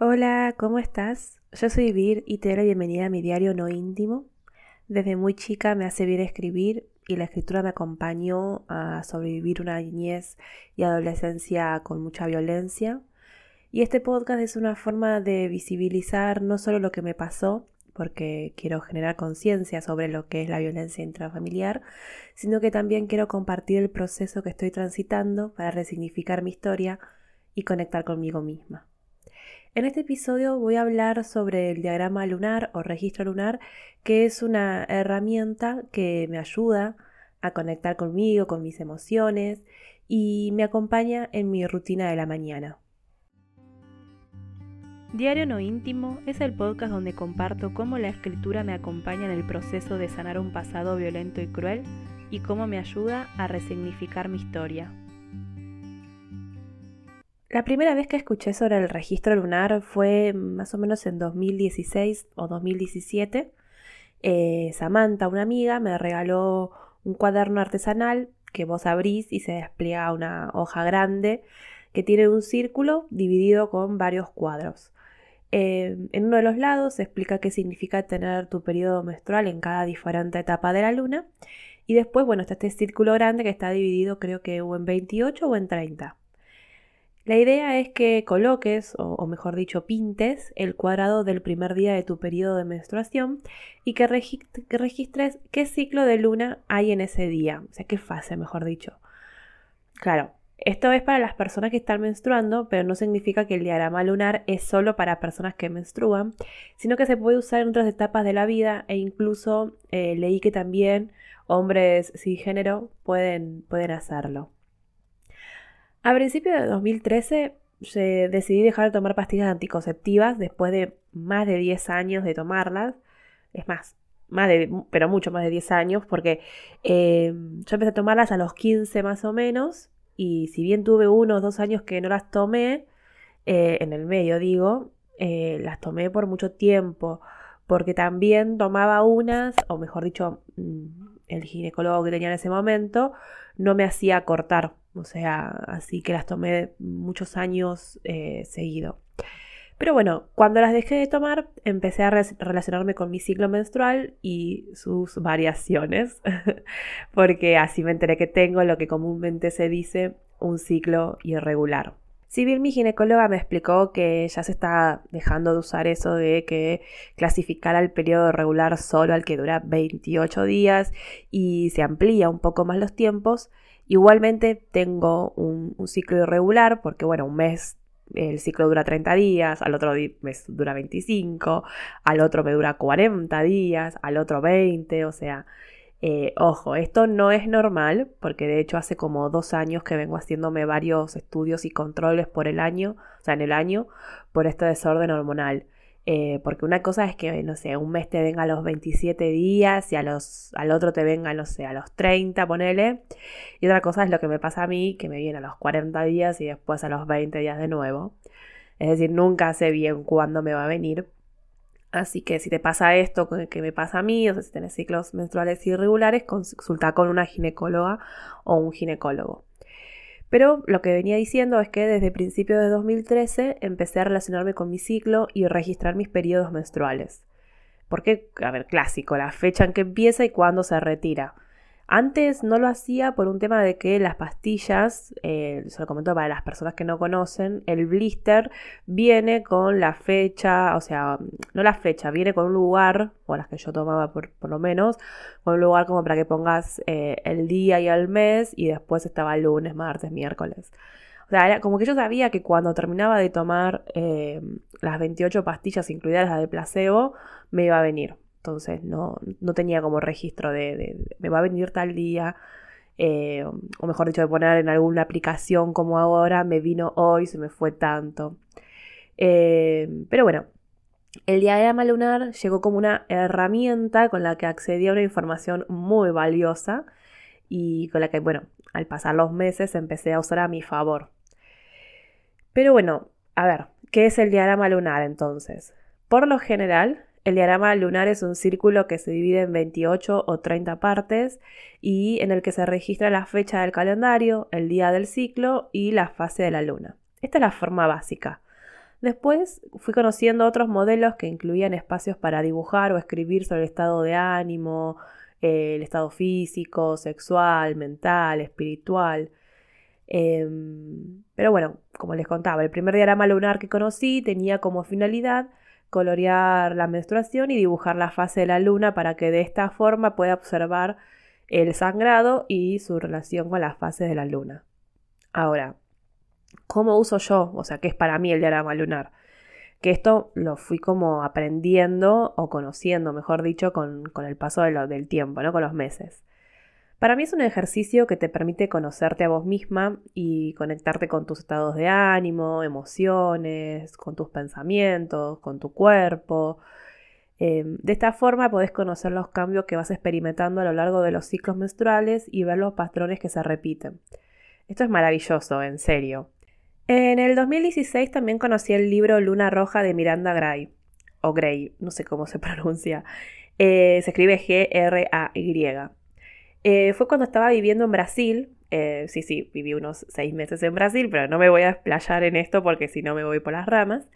Hola, ¿cómo estás? Yo soy Vir y te doy la bienvenida a mi diario no íntimo. Desde muy chica me hace bien escribir y la escritura me acompañó a sobrevivir una niñez y adolescencia con mucha violencia. Y este podcast es una forma de visibilizar no solo lo que me pasó, porque quiero generar conciencia sobre lo que es la violencia intrafamiliar, sino que también quiero compartir el proceso que estoy transitando para resignificar mi historia y conectar conmigo misma. En este episodio voy a hablar sobre el diagrama lunar o registro lunar, que es una herramienta que me ayuda a conectar conmigo, con mis emociones y me acompaña en mi rutina de la mañana. Diario No Íntimo es el podcast donde comparto cómo la escritura me acompaña en el proceso de sanar un pasado violento y cruel y cómo me ayuda a resignificar mi historia. La primera vez que escuché sobre el registro lunar fue más o menos en 2016 o 2017. Eh, Samantha, una amiga, me regaló un cuaderno artesanal que vos abrís y se despliega una hoja grande que tiene un círculo dividido con varios cuadros. Eh, en uno de los lados se explica qué significa tener tu periodo menstrual en cada diferente etapa de la luna. Y después, bueno, está este círculo grande que está dividido creo que o en 28 o en 30. La idea es que coloques, o, mejor dicho, pintes el cuadrado del primer día de tu periodo de menstruación y que, registres qué ciclo de luna hay en ese día, o sea, qué fase, mejor dicho. Claro, esto es para las personas que están menstruando, pero no significa que el diagrama lunar es solo para personas que menstruan, sino que se puede usar en otras etapas de la vida e incluso eh, leí que también hombres sin género pueden, pueden hacerlo. A principios de 2013 decidí dejar de tomar pastillas anticonceptivas después de más de 10 años de tomarlas. Es más, más de, pero mucho más de 10 años, porque eh, yo empecé a tomarlas a los 15 más o menos, y si bien tuve unos dos años que no las tomé, eh, en el medio digo, eh, las tomé por mucho tiempo, porque también tomaba unas, o mejor dicho, mm, el ginecólogo que tenía en ese momento no me hacía cortar o sea, así que las tomé muchos años eh, seguido. Pero bueno, cuando las dejé de tomar, empecé a relacionarme con mi ciclo menstrual y sus variaciones, porque así me enteré que tengo lo que comúnmente se dice un ciclo irregular. Si bien mi ginecóloga me explicó que ya se está dejando de usar eso de que clasificar el periodo regular solo al que dura 28 días y se amplía un poco más los tiempos, Igualmente tengo un, ciclo irregular porque, bueno, un mes el ciclo dura 30 días, al otro mes dura 25, al otro me dura 40 días, al otro 20, o sea, eh, ojo, esto no es normal porque de hecho hace como dos años que vengo haciéndome varios estudios y controles por el año, o sea, en el año, por este desorden hormonal. Eh, porque una cosa es que, no sé, un mes te venga a los 27 días y a los, al otro te venga, no sé, a los 30, ponele. Y otra cosa es lo que me pasa a mí, que me viene a los 40 días y después a los 20 días de nuevo. Es decir, nunca sé bien cuándo me va a venir. Así que si te pasa esto que me pasa a mí, o sea, si tienes ciclos menstruales irregulares, consulta con una ginecóloga o un ginecólogo. Pero lo que venía diciendo es que desde principios de 2013 empecé a relacionarme con mi ciclo y registrar mis periodos menstruales. Porque, a ver, clásico, la fecha en que empieza y cuándo se retira. Antes no lo hacía por un tema de que las pastillas, eh, se lo comento para las personas que no conocen, el blister viene con la fecha, o sea, no la fecha, viene con un lugar, o las que yo tomaba por, lo menos, con un lugar como para que pongas eh, el día y el mes y después estaba lunes, martes, miércoles. O sea, era como que yo sabía que cuando terminaba de tomar eh, las 28 pastillas, incluidas las de placebo, me iba a venir. Entonces no, tenía como registro de, me va a venir tal día. Eh, o mejor dicho, de poner en alguna aplicación como ahora, me vino hoy, se me fue tanto. Eh, pero bueno, el diagrama lunar llegó como una herramienta con la que accedí a una información muy valiosa y con la que, bueno, al pasar los meses empecé a usar a mi favor. Pero bueno, a ver, ¿qué es el diagrama lunar entonces? Por lo general, el diagrama lunar es un círculo que se divide en 28 o 30 partes y en el que se registra la fecha del calendario, el día del ciclo y la fase de la luna. Esta es la forma básica. Después fui conociendo otros modelos que incluían espacios para dibujar o escribir sobre el estado de ánimo, el estado físico, sexual, mental, espiritual. Em, pero bueno, como les contaba, el primer diagrama lunar que conocí tenía como finalidad colorear la menstruación y dibujar la fase de la luna para que de esta forma pueda observar el sangrado y su relación con las fases de la luna. Ahora, ¿cómo uso yo? O sea, ¿qué es para mí el diagrama lunar? Que esto lo fui como aprendiendo o conociendo, mejor dicho, con, el paso del tiempo, ¿no? Con los meses. Para mí es un ejercicio que te permite conocerte a vos misma y conectarte con tus estados de ánimo, emociones, con tus pensamientos, con tu cuerpo. Em, de esta forma podés conocer los cambios que vas experimentando a lo largo de los ciclos menstruales y ver los patrones que se repiten. Esto es maravilloso, en serio. En el 2016 también conocí el libro Luna Roja de Miranda Gray, o Gray, no sé cómo se pronuncia. Eh, se escribe G-R-A-Y. Eh, fue cuando estaba viviendo en Brasil. Eh, sí, sí, viví unos seis meses en Brasil, pero no me voy a explayar en esto porque si no me voy por las ramas.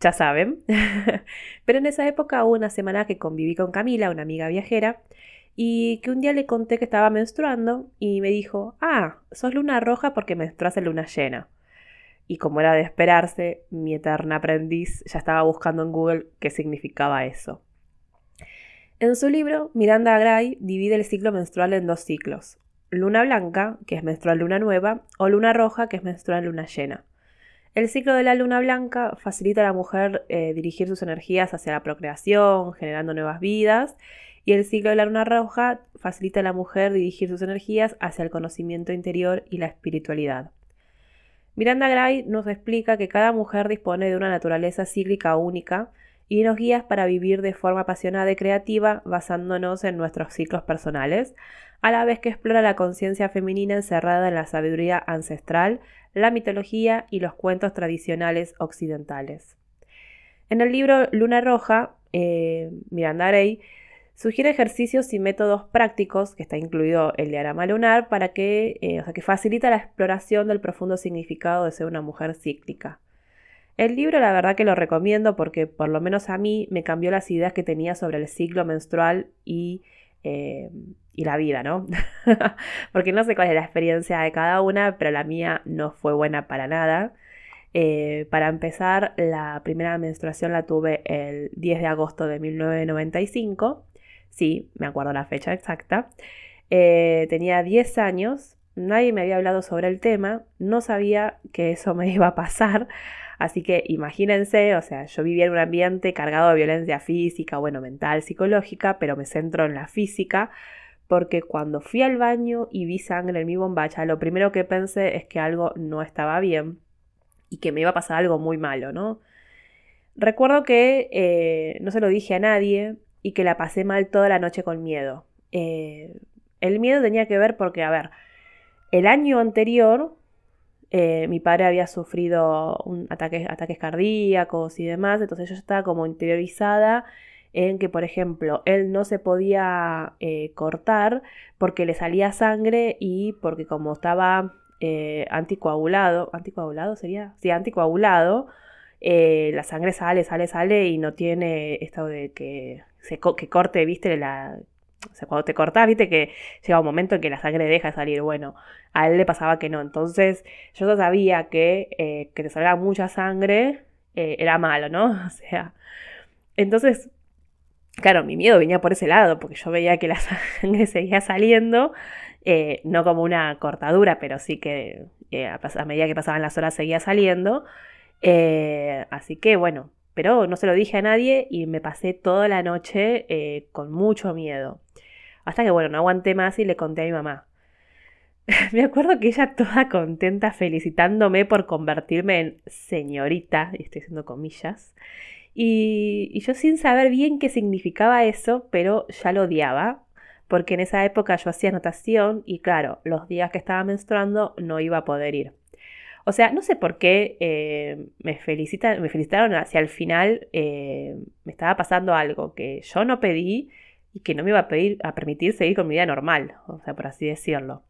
Ya saben. pero en esa época hubo una semana que conviví con Camila, una amiga viajera, y que un día le conté que estaba menstruando y me dijo, ah, sos luna roja porque menstruas en luna llena. Y como era de esperarse, mi eterna aprendiz ya estaba buscando en Google qué significaba eso. En su libro, Miranda Gray divide el ciclo menstrual en dos ciclos, luna blanca, que es menstrual luna nueva, o luna roja, que es menstrual luna llena. El ciclo de la luna blanca facilita a la mujer eh, dirigir sus energías hacia la procreación, generando nuevas vidas, y el ciclo de la luna roja facilita a la mujer dirigir sus energías hacia el conocimiento interior y la espiritualidad. Miranda Gray nos explica que cada mujer dispone de una naturaleza cíclica única, y nos guías para vivir de forma apasionada y creativa basándonos en nuestros ciclos personales, a la vez que explora la conciencia femenina encerrada en la sabiduría ancestral, la mitología y los cuentos tradicionales occidentales. En el libro Luna Roja, eh, Miranda Rey sugiere ejercicios y métodos prácticos, que está incluido el diagrama lunar, para que, eh, o sea, que facilita la exploración del profundo significado de ser una mujer cíclica. El libro la verdad que lo recomiendo porque por lo menos a mí me cambió las ideas que tenía sobre el ciclo menstrual y, eh, y la vida, ¿no? porque no sé cuál es la experiencia de cada una, pero la mía no fue buena para nada. Eh, para empezar, la primera menstruación la tuve el 10 de agosto de 1995. Sí, me acuerdo la fecha exacta. Eh, tenía 10 años, nadie me había hablado sobre el tema, no sabía que eso me iba a pasar. Así que imagínense, o sea, yo vivía en un ambiente cargado de violencia física, bueno, mental, psicológica, pero me centro en la física, porque cuando fui al baño y vi sangre en mi bombacha, lo primero que pensé es que algo no estaba bien y que me iba a pasar algo muy malo, ¿no? Recuerdo que eh, no se lo dije a nadie y que la pasé mal toda la noche con miedo. Eh, el miedo tenía que ver porque, a ver, el año anterior eh, mi padre había sufrido un ataques cardíacos y demás, entonces yo estaba como interiorizada en que, por ejemplo, él no se podía eh, cortar porque le salía sangre y porque como estaba eh, anticoagulado, ¿anticoagulado sería? Sí, anticoagulado, la sangre sale, sale, sale y no tiene esto de que se que corte, viste, la o sea, cuando te cortás, viste que llega un momento en que la sangre deja de salir. Bueno, a él le pasaba que no. Entonces, yo ya sabía que eh, que te salga mucha sangre eh, era malo, ¿no? O sea, entonces, claro, mi miedo venía por ese lado, porque yo veía que la sangre seguía saliendo, eh, no como una cortadura, pero sí que a, medida que pasaban las horas seguía saliendo. así que, bueno, pero no se lo dije a nadie y me pasé toda la noche con mucho miedo. Hasta que, bueno, no aguanté más y le conté a mi mamá. me acuerdo que ella toda contenta felicitándome por convertirme en señorita, y estoy haciendo comillas. Y, y yo sin saber bien qué significaba eso, pero ya lo odiaba, porque en esa época yo hacía natación y claro, los días que estaba menstruando no iba a poder ir. O sea, no sé por qué eh, me, felicitan, me felicitaron hacia el final, eh, me estaba pasando algo que yo no pedí y que no me iba a, pedir, a permitir seguir con mi vida normal, o sea, por así decirlo.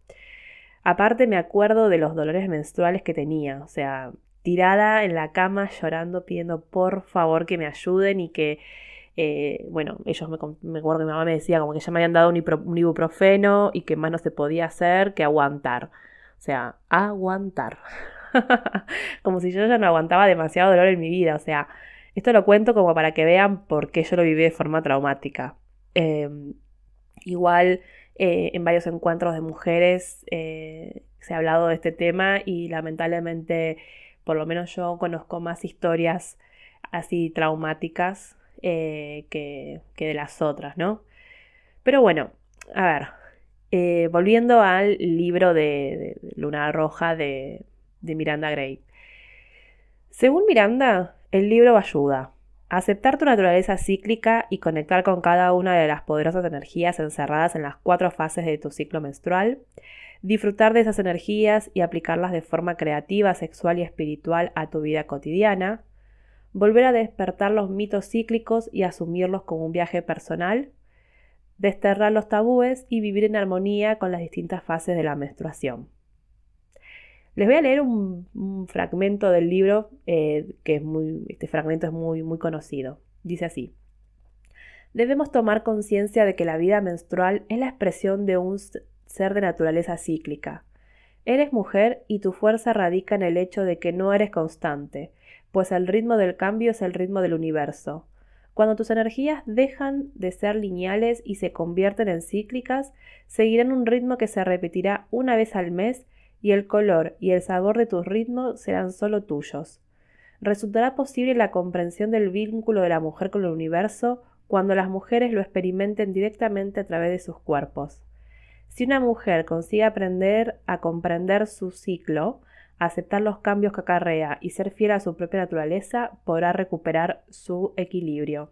Aparte me acuerdo de los dolores menstruales que tenía, o sea, tirada en la cama llorando, pidiendo por favor que me ayuden y que, eh, bueno, ellos me, me acuerdo que mi mamá me decía como que ya me habían dado un, ibuprofeno y que más no se podía hacer que aguantar. O sea, aguantar. como si yo ya no aguantaba demasiado dolor en mi vida. O sea, esto lo cuento como para que vean por qué yo lo viví de forma traumática. Em, igual eh, en varios encuentros de mujeres eh, se ha hablado de este tema y lamentablemente por lo menos yo conozco más historias así traumáticas eh, que, de las otras, ¿no? Pero bueno, a ver, volviendo al libro de, Luna Roja de, de Miranda Gray. Según Miranda, el libro ayuda aceptar tu naturaleza cíclica y conectar con cada una de las poderosas energías encerradas en las cuatro fases de tu ciclo menstrual, disfrutar de esas energías y aplicarlas de forma creativa, sexual y espiritual a tu vida cotidiana, volver a despertar los mitos cíclicos y asumirlos como un viaje personal, desterrar los tabúes y vivir en armonía con las distintas fases de la menstruación. Les voy a leer un, fragmento del libro, eh, que es muy, este fragmento es muy, muy conocido. Dice así. Debemos tomar conciencia de que la vida menstrual es la expresión de un ser de naturaleza cíclica. Eres mujer y tu fuerza radica en el hecho de que no eres constante, pues el ritmo del cambio es el ritmo del universo. Cuando tus energías dejan de ser lineales y se convierten en cíclicas, seguirán un ritmo que se repetirá una vez al mes y el color y el sabor de tus ritmos serán solo tuyos. Resultará posible la comprensión del vínculo de la mujer con el universo cuando las mujeres lo experimenten directamente a través de sus cuerpos. Si una mujer consigue aprender a comprender su ciclo, aceptar los cambios que acarrea y ser fiel a su propia naturaleza, podrá recuperar su equilibrio.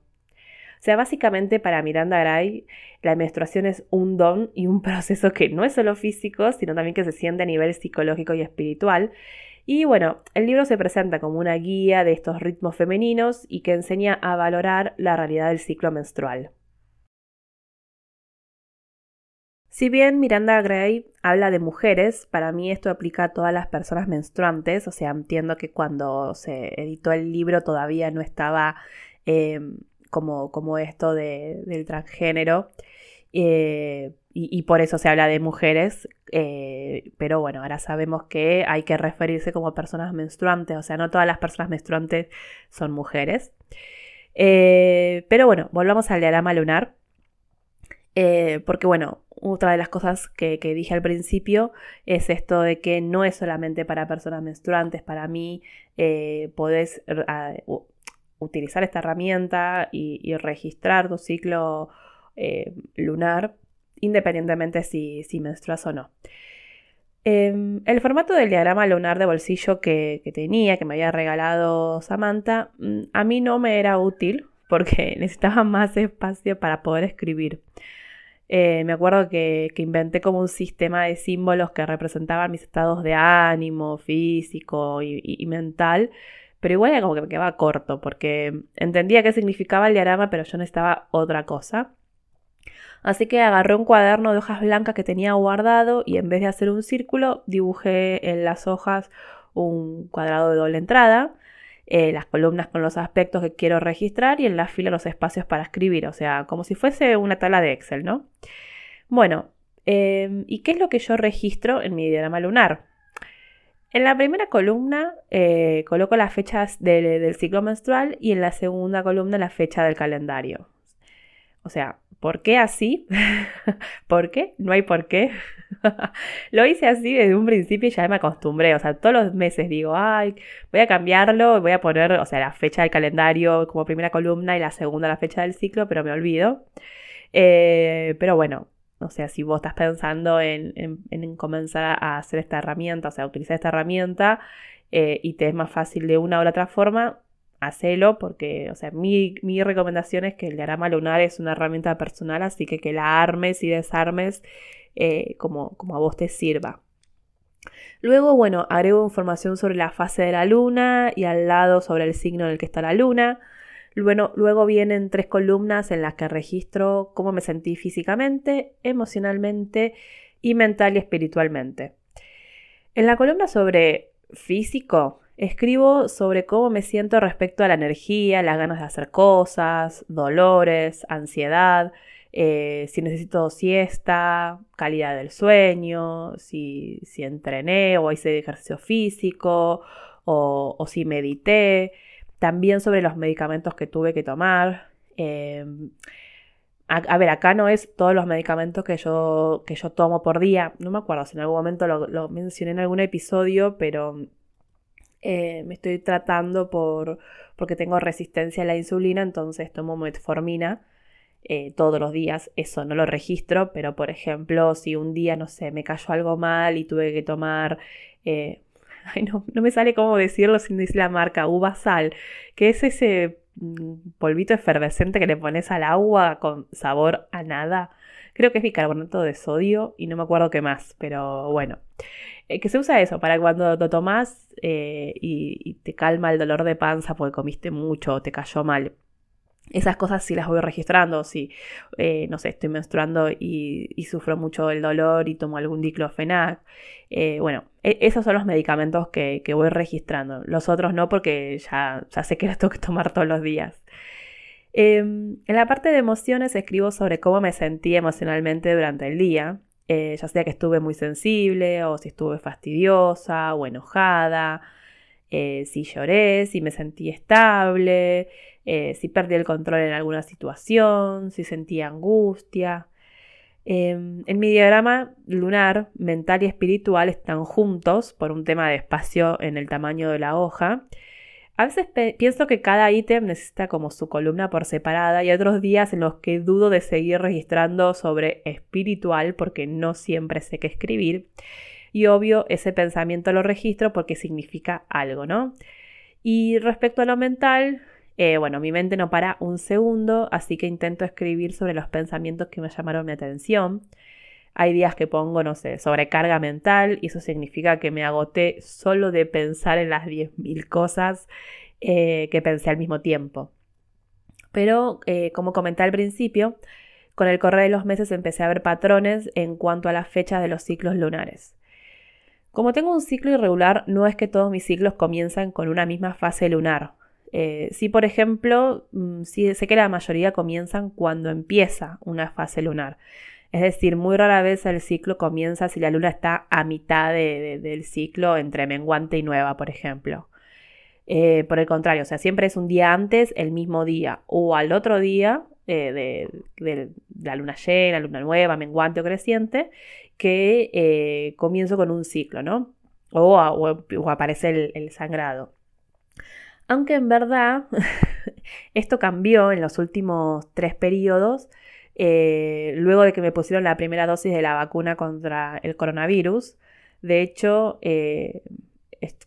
Sea, básicamente para Miranda Gray, la menstruación es un don y un proceso que no es solo físico, sino también que se siente a nivel psicológico y espiritual. Y bueno, el libro se presenta como una guía de estos ritmos femeninos y que enseña a valorar la realidad del ciclo menstrual. Si bien Miranda Gray habla de mujeres, para mí esto aplica a todas las personas menstruantes, o sea, entiendo que cuando se editó el libro todavía no estaba eh, como, como, esto del transgénero. Eh, y, por eso se habla de mujeres, eh, pero bueno, ahora sabemos que hay que referirse como personas menstruantes, o sea, no todas las personas menstruantes son mujeres. pero bueno, volvamos al diagrama lunar, porque bueno, otra de las cosas que, dije al principio es esto de que no es solamente para personas menstruantes, para mí eh, podés utilizar esta herramienta y, registrar tu ciclo eh, lunar independientemente si, si menstruas o no. Em, el formato del diagrama lunar de bolsillo que, que, tenía, que me había regalado Samantha, mm, a mí no me era útil porque necesitaba más espacio para poder escribir. Eh, me acuerdo que, inventé como un sistema de símbolos que representaban mis estados de ánimo, físico y, mental, pero igual era como que me quedaba corto, porque entendía qué significaba el diagrama, pero yo necesitaba otra cosa. Así que agarré un cuaderno de hojas blancas que tenía guardado y en vez de hacer un círculo, dibujé en las hojas un cuadrado de doble entrada eh, las columnas con los aspectos que quiero registrar y en la fila los espacios para escribir, o sea, como si fuese una tabla de Excel, ¿no? Bueno, em, ¿y qué es lo que yo registro en mi diagrama lunar? En la primera columna eh, coloco las fechas del ciclo menstrual y en la segunda columna la fecha del calendario. O sea, ¿por qué así? ¿Por qué? No hay por qué. lo hice así desde un principio y ya me acostumbré. O sea, todos los meses digo, ay, voy a cambiarlo, voy a poner, o sea, la fecha del calendario como primera columna y la segunda la fecha del ciclo, pero me olvido. Eh, pero bueno, o sea, si vos estás pensando en, comenzar a hacer esta herramienta, o sea, utilizar esta herramienta eh, y te es más fácil de una u otra forma, hacelo porque, o sea, mi, mi, recomendación es que el diagrama lunar es una herramienta personal, así que que la armes y desarmes eh, como, como a vos te sirva. Luego, bueno, agrego información sobre la fase de la luna y al lado sobre el signo en el que está la luna. Luego vienen tres columnas en las que registro cómo me sentí físicamente, emocionalmente y mental y espiritualmente. En la columna sobre físico, Escribo sobre cómo me siento respecto a la energía, las ganas de hacer cosas, dolores, ansiedad, eh, si necesito siesta, calidad del sueño, si, si entrené o hice ejercicio físico o, si medité. También sobre los medicamentos que tuve que tomar. Em, a, ver, acá no es todos los medicamentos que yo, que yo tomo por día. No me acuerdo si en algún momento lo, mencioné en algún episodio, pero eh, me estoy tratando por, porque tengo resistencia a la insulina, entonces tomo metformina eh, todos los días. Eso no lo registro, pero por ejemplo, si un día, no sé, me cayó algo mal y tuve que tomar... Eh, ay, no, no me sale cómo decirlo sin decir la marca, uva sal, que es ese mm, polvito efervescente que le pones al agua con sabor a nada. Creo que es bicarbonato de sodio y no me acuerdo qué más, pero bueno. Eh, que se usa eso para cuando lo tomas eh, y, te calma el dolor de panza porque comiste mucho o te cayó mal. Esas cosas sí las voy registrando, si, eh, no sé, estoy menstruando y, sufro mucho el dolor y tomo algún diclofenac. bueno, e, esos son los medicamentos que, voy registrando. Los otros no porque ya, ya sé que los tengo que tomar todos los días. Em, en la parte de emociones escribo sobre cómo me sentí emocionalmente durante el día. Eh, ya sea que estuve muy sensible o si estuve fastidiosa o enojada, eh, si lloré, si me sentí estable, eh, si perdí el control en alguna situación, si sentí angustia. Em, en mi diagrama lunar, mental y espiritual están juntos por un tema de espacio en el tamaño de la hoja a veces pienso que cada ítem necesita como su columna por separada y otros días en los que dudo de seguir registrando sobre espiritual porque no siempre sé qué escribir. Y obvio, ese pensamiento lo registro porque significa algo, ¿no? Y respecto a lo mental, eh, bueno, mi mente no para un segundo, así que intento escribir sobre los pensamientos que me llamaron mi atención. Hay días que pongo, no sé, sobrecarga mental y eso significa que me agoté solo de pensar en las 10.000 cosas eh, que pensé al mismo tiempo. Pero, eh, como comenté al principio, con el correr de los meses empecé a ver patrones en cuanto a las fechas de los ciclos lunares. Como tengo un ciclo irregular, no es que todos mis ciclos comienzan con una misma fase lunar. Eh, sí, por ejemplo, mm, sí, sé que la mayoría comienzan cuando empieza una fase lunar. Es decir, muy rara vez el ciclo comienza si la luna está a mitad del ciclo entre menguante y nueva, por ejemplo. Eh, por el contrario, o sea, siempre es un día antes, el mismo día, o al otro día eh, de, la luna llena, luna nueva, menguante o creciente, que comienzo con un ciclo, ¿no? O, aparece el, el sangrado. Aunque en verdad esto cambió en los últimos tres periodos eh, luego de que me pusieron la primera dosis de la vacuna contra el coronavirus. De hecho, eh,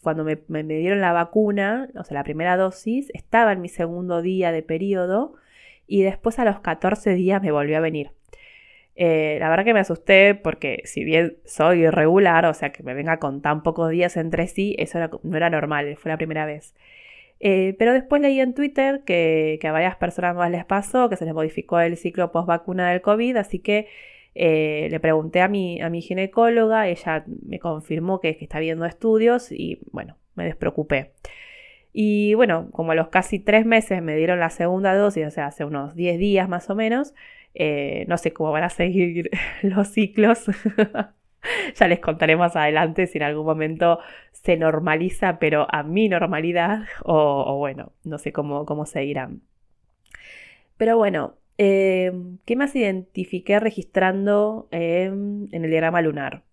cuando me, dieron la vacuna, o sea, la primera dosis, estaba en mi segundo día de periodo y después a los 14 días me volvió a venir. Eh, la verdad que me asusté porque si bien soy irregular, o sea, que me venga con tan pocos días entre sí, eso no era normal, fue la primera vez. Eh, pero después leí en Twitter que, a varias personas más les pasó, que se les modificó el ciclo post vacuna del COVID, así que eh, le pregunté a mi, a mi ginecóloga, ella me confirmó que, que está viendo estudios y bueno, me despreocupé. Y bueno, como a los casi tres meses me dieron la segunda dosis, o sea, hace unos 10 días más o menos, eh, no sé cómo van a seguir los ciclos. ya les contaré más adelante si en algún momento se normaliza, pero a mi normalidad, o, bueno, no sé cómo, cómo seguirán. Pero bueno, eh, ¿qué más identifiqué registrando en el diagrama lunar?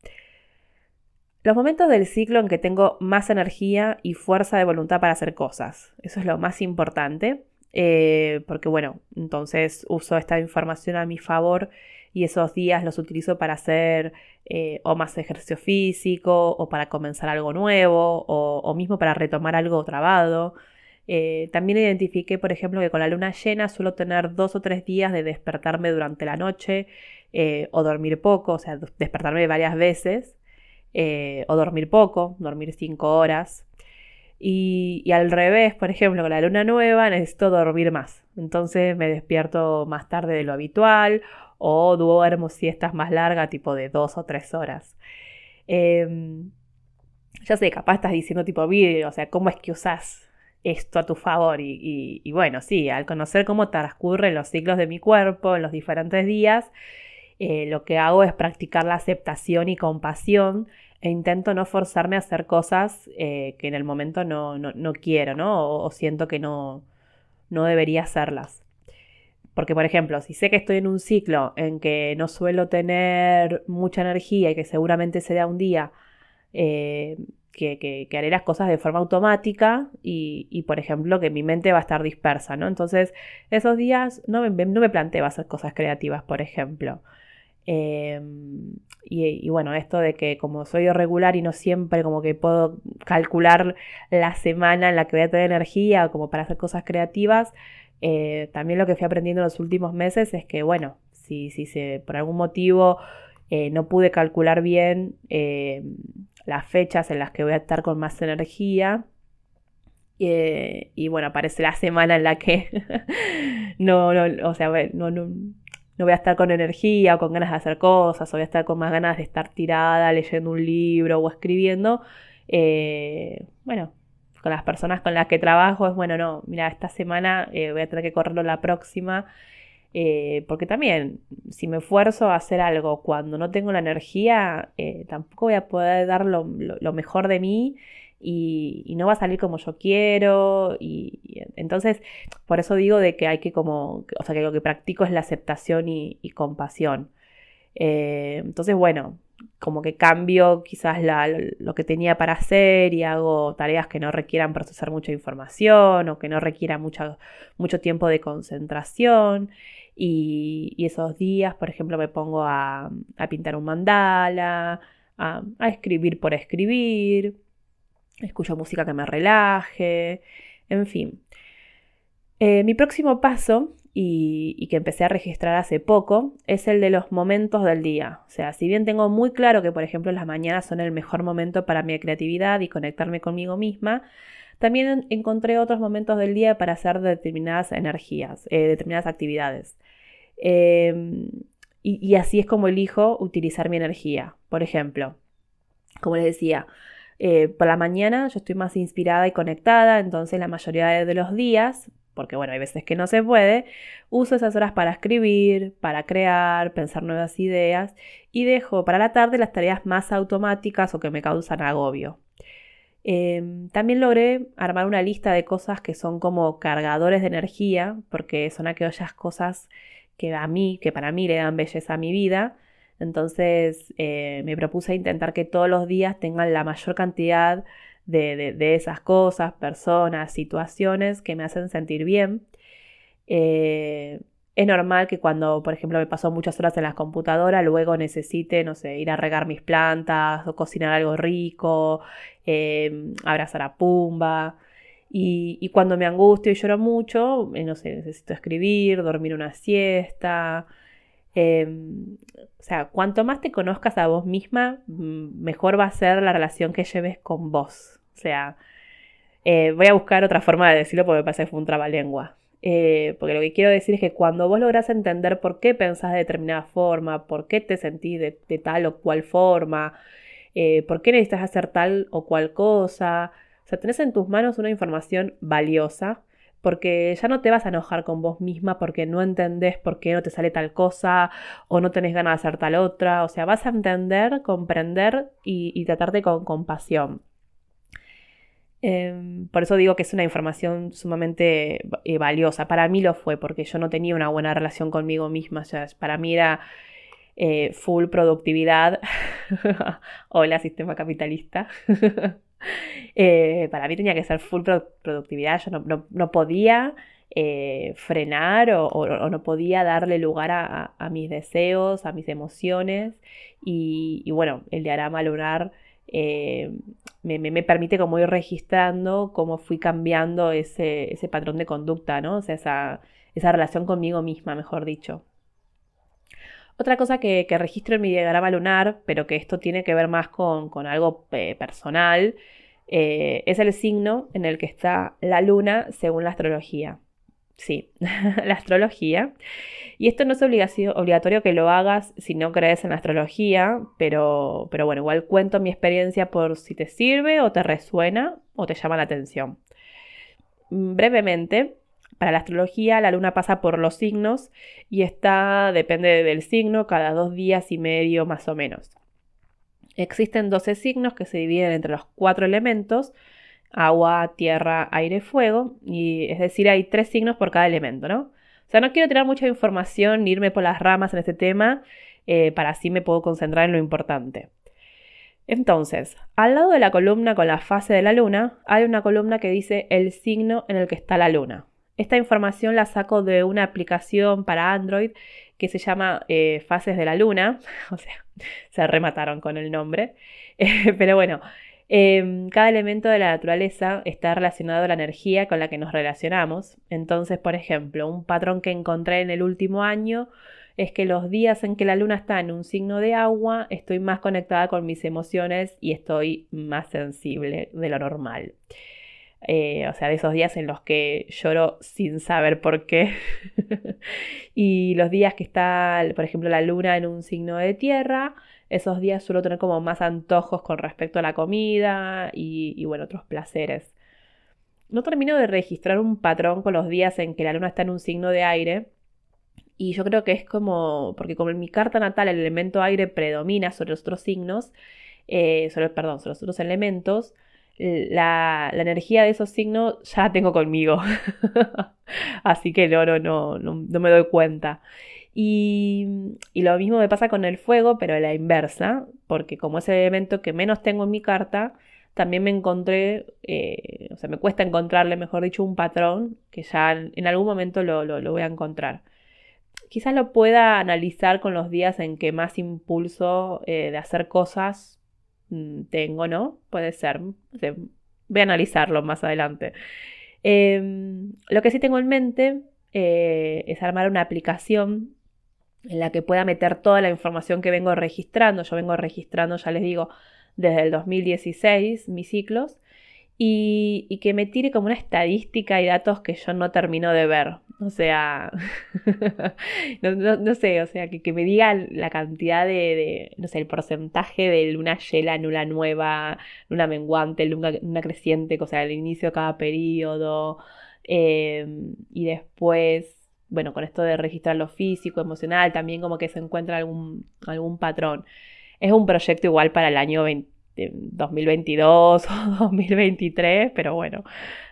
Los momentos del ciclo en que tengo más energía y fuerza de voluntad para hacer cosas. Eso es lo más importante. Eh, porque bueno, entonces uso esta información a mi favor y esos días los utilizo para hacer eh, o más ejercicio físico o para comenzar algo nuevo o, mismo para retomar algo trabado. Eh, también identifiqué, por ejemplo, que con la luna llena suelo tener dos o tres días de despertarme durante la noche eh, o dormir poco, o sea, despertarme varias veces o dormir poco, dormir cinco horas. Y, y, al revés, por ejemplo, con la luna nueva necesito dormir más. Entonces me despierto más tarde de lo habitual o duermo siestas más largas, tipo de dos o tres horas. Em, ya sé, capaz estás diciendo tipo vídeo, o sea, ¿cómo es que usas esto a tu favor? Y, bueno, sí, al conocer cómo transcurren los ciclos de mi cuerpo en los diferentes días, eh, lo que hago es practicar la aceptación y compasión e intento no forzarme a hacer cosas eh, que en el momento no, quiero, ¿no? O, siento que no, no debería hacerlas. Porque, por ejemplo, si sé que estoy en un ciclo en que no suelo tener mucha energía y que seguramente será un día eh, que, haré las cosas de forma automática y, por ejemplo, que mi mente va a estar dispersa, ¿no? Entonces, esos días no me, no me planteo hacer cosas creativas, por ejemplo. Em, y, bueno, esto de que como soy irregular y no siempre como que puedo calcular la semana en la que voy a tener energía como para hacer cosas creativas, eh, también lo que fui aprendiendo en los últimos meses es que bueno, si, si se, por algún motivo eh, no pude calcular bien em, las fechas en las que voy a estar con más energía, eh, y bueno, aparece la semana en la que no, no, o sea, no, no, no voy a estar con energía o con ganas de hacer cosas, o voy a estar con más ganas de estar tirada leyendo un libro o escribiendo, eh, bueno, con las personas con las que trabajo es, bueno, no, mira, esta semana eh, voy a tener que correrlo la próxima, eh, porque también si me esfuerzo a hacer algo cuando no tengo la energía, tampoco voy a poder dar lo mejor de mí y, no va a salir como yo quiero. Y, entonces, por eso digo de que hay que como, o sea, que lo que practico es la aceptación y, compasión. Eh, entonces, bueno, como que cambio quizás lo que tenía para hacer y hago tareas que no requieran procesar mucha información o que no requieran mucho, tiempo de concentración. Y, esos días, por ejemplo, me pongo a, pintar un mandala, a escribir por escribir, escucho música que me relaje, en fin. Eh, mi próximo paso, y, que empecé a registrar hace poco, es el de los momentos del día. O sea, si bien tengo muy claro que, por ejemplo, las mañanas son el mejor momento para mi creatividad y conectarme conmigo misma, también encontré otros momentos del día para hacer determinadas energías, eh, determinadas actividades. Em, y así es como elijo utilizar mi energía. Por ejemplo, como les decía, eh, por la mañana yo estoy más inspirada y conectada, entonces la mayoría de los días, porque bueno, hay veces que no se puede, uso esas horas para escribir, para crear, pensar nuevas ideas y dejo para la tarde las tareas más automáticas o que me causan agobio. Em, también logré armar una lista de cosas que son como cargadores de energía, porque son aquellas cosas que a mí, que para mí le dan belleza a mi vida, entonces eh, me propuse intentar que todos los días tengan la mayor cantidad de, esas cosas, personas, situaciones que me hacen sentir bien. Eh, es normal que cuando, por ejemplo, me paso muchas horas en la computadora, luego necesite, no sé, ir a regar mis plantas o cocinar algo rico, eh, abrazar a Pumba. Y, y, cuando me angustio y lloro mucho, no sé, necesito escribir, dormir una siesta, Em, o sea, cuanto más te conozcas a vos misma, mm, mejor va a ser la relación que lleves con vos. O sea, eh, voy a buscar otra forma de decirlo porque me parece que fue un trabalengua. Eh, porque lo que quiero decir es que cuando vos lográs entender por qué pensás de determinada forma, por qué te sentís de, tal o cual forma, eh, por qué necesitas hacer tal o cual cosa, o sea, tenés en tus manos una información valiosa porque ya no te vas a enojar con vos misma porque no entendés por qué no te sale tal cosa o no tenés ganas de hacer tal otra, o sea, vas a entender, comprender y, tratarte con compasión. Em, por eso digo que es una información sumamente eh, valiosa. Para mí lo fue, porque yo no tenía una buena relación conmigo misma. O sea, para mí era eh, full productividad. Hola, sistema capitalista. Eh, para mí tenía que ser full productividad, yo no, podía eh, frenar o, no podía darle lugar a, mis deseos, a mis emociones y, bueno, el diagrama lunar eh, me, permite como ir registrando cómo fui cambiando ese, patrón de conducta, ¿no? O sea, esa, relación conmigo misma, mejor dicho. Otra cosa que, registro en mi diagrama lunar, pero que esto tiene que ver más con, algo personal, eh, es el signo en el que está la luna según la astrología. sí, la astrología. Y esto no es obligatorio que lo hagas si no crees en la astrología, pero, pero bueno, igual cuento mi experiencia por si te sirve o te resuena o te llama la atención. Mm, brevemente, para la astrología la luna pasa por los signos y está, depende del signo, cada dos días y medio más o menos. Existen 12 signos que se dividen entre los cuatro elementos, agua, tierra, aire, fuego, y es decir, hay tres signos por cada elemento, ¿no? O sea, no quiero tirar mucha información ni irme por las ramas en este tema, eh, para así me puedo concentrar en lo importante. Entonces, al lado de la columna con la fase de la luna, hay una columna que dice el signo en el que está la luna. Esta información la saco de una aplicación para Android que se llama eh, Fases de la Luna, o sea, se remataron con el nombre, pero bueno, em, cada elemento de la naturaleza está relacionado a la energía con la que nos relacionamos. Entonces, por ejemplo, un patrón que encontré en el último año es que los días en que la luna está en un signo de agua, estoy más conectada con mis emociones y estoy más sensible de lo normal. Eh, o sea, de esos días en los que lloro sin saber por qué. y los días que está, por ejemplo, la luna en un signo de tierra, esos días suelo tener como más antojos con respecto a la comida y, bueno, otros placeres. No termino de registrar un patrón con los días en que la luna está en un signo de aire. Y yo creo que es como, porque como en mi carta natal el elemento aire predomina sobre los otros signos, eh, sobre, perdón, sobre los otros elementos, la, energía de esos signos ya la tengo conmigo. Así que no, no, no, no, me doy cuenta. Y, lo mismo me pasa con el fuego, pero a la inversa, porque como es el elemento que menos tengo en mi carta, también me encontré, eh, o sea, me cuesta encontrarle, mejor dicho, un patrón que ya en, algún momento lo, voy a encontrar. Quizás lo pueda analizar con los días en que más impulso eh, de hacer cosas tengo, ¿no? Puede ser. voy a analizarlo más adelante. Em, lo que sí tengo en mente eh, es armar una aplicación en la que pueda meter toda la información que vengo registrando. Yo vengo registrando, ya les digo, desde el 2016 mis ciclos y, que me tire como una estadística y datos que yo no termino de ver. O sea, no, sé, o sea, que, me digan la cantidad de, no sé, el porcentaje de luna llena, luna nueva, luna menguante, luna, creciente, o sea, al inicio de cada periodo. Em, y después, bueno, con esto de registrar lo físico, emocional, también como que se encuentra algún, algún patrón. Es un proyecto igual para el año 20 2022 o 2023, pero bueno,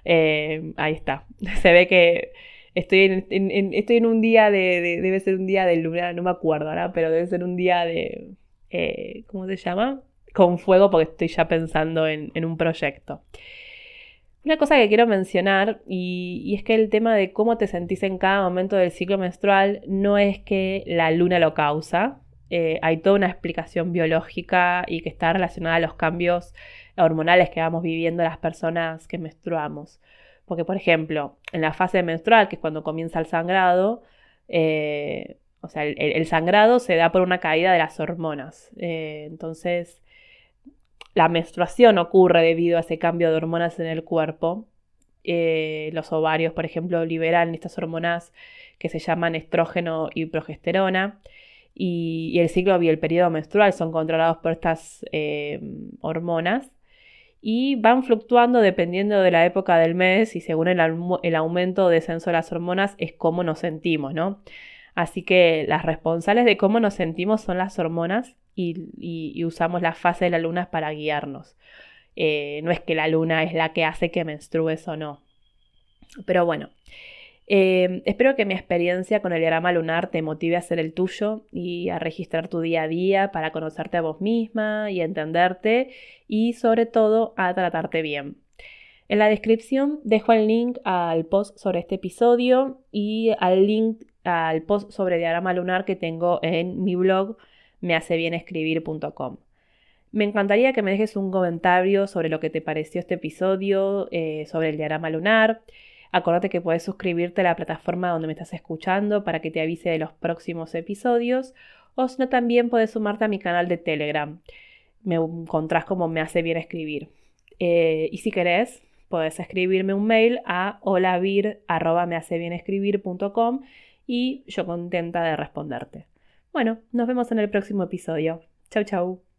eh, ahí está. Se ve que estoy en, un día de, debe ser un día de luna, no me acuerdo ahora, pero debe ser un día de, eh, ¿cómo se llama? Con fuego porque estoy ya pensando en, un proyecto. Una cosa que quiero mencionar, y, y, es que el tema de cómo te sentís en cada momento del ciclo menstrual no es que la luna lo causa, eh, hay toda una explicación biológica y que está relacionada a los cambios hormonales que vamos viviendo las personas que menstruamos. Porque, por ejemplo, en la fase menstrual, que es cuando comienza el sangrado, eh, o sea, el, sangrado se da por una caída de las hormonas. Eh, entonces, la menstruación ocurre debido a ese cambio de hormonas en el cuerpo. los ovarios, por ejemplo, liberan estas hormonas que se llaman estrógeno y progesterona y, el ciclo y el periodo menstrual son controlados por estas eh, hormonas y van fluctuando dependiendo de la época del mes y según el, aumento o descenso de las hormonas es cómo nos sentimos, ¿no? Así que las responsables de cómo nos sentimos son las hormonas y, usamos la fase de la luna para guiarnos. Eh, no es que la luna es la que hace que menstrues o no. Pero bueno, eh, espero que mi experiencia con el diagrama lunar te motive a hacer el tuyo y a registrar tu día a día para conocerte a vos misma y entenderte y sobre todo a tratarte bien. En la descripción dejo el link al post sobre este episodio y al link al post sobre diagrama lunar que tengo en mi blog mehacebienescribir.com. Me encantaría que me dejes un comentario sobre lo que te pareció este episodio, eh, sobre el diagrama lunar. Acordate que puedes suscribirte a la plataforma donde me estás escuchando para que te avise de los próximos episodios. O si no, también puedes sumarte a mi canal de Telegram. Me encontrás como me hace bien escribir. Eh, y si querés, puedes escribirme un mail a holavir.mehacebienscribir.com y yo contenta de responderte. Bueno, nos vemos en el próximo episodio. Chau, chau.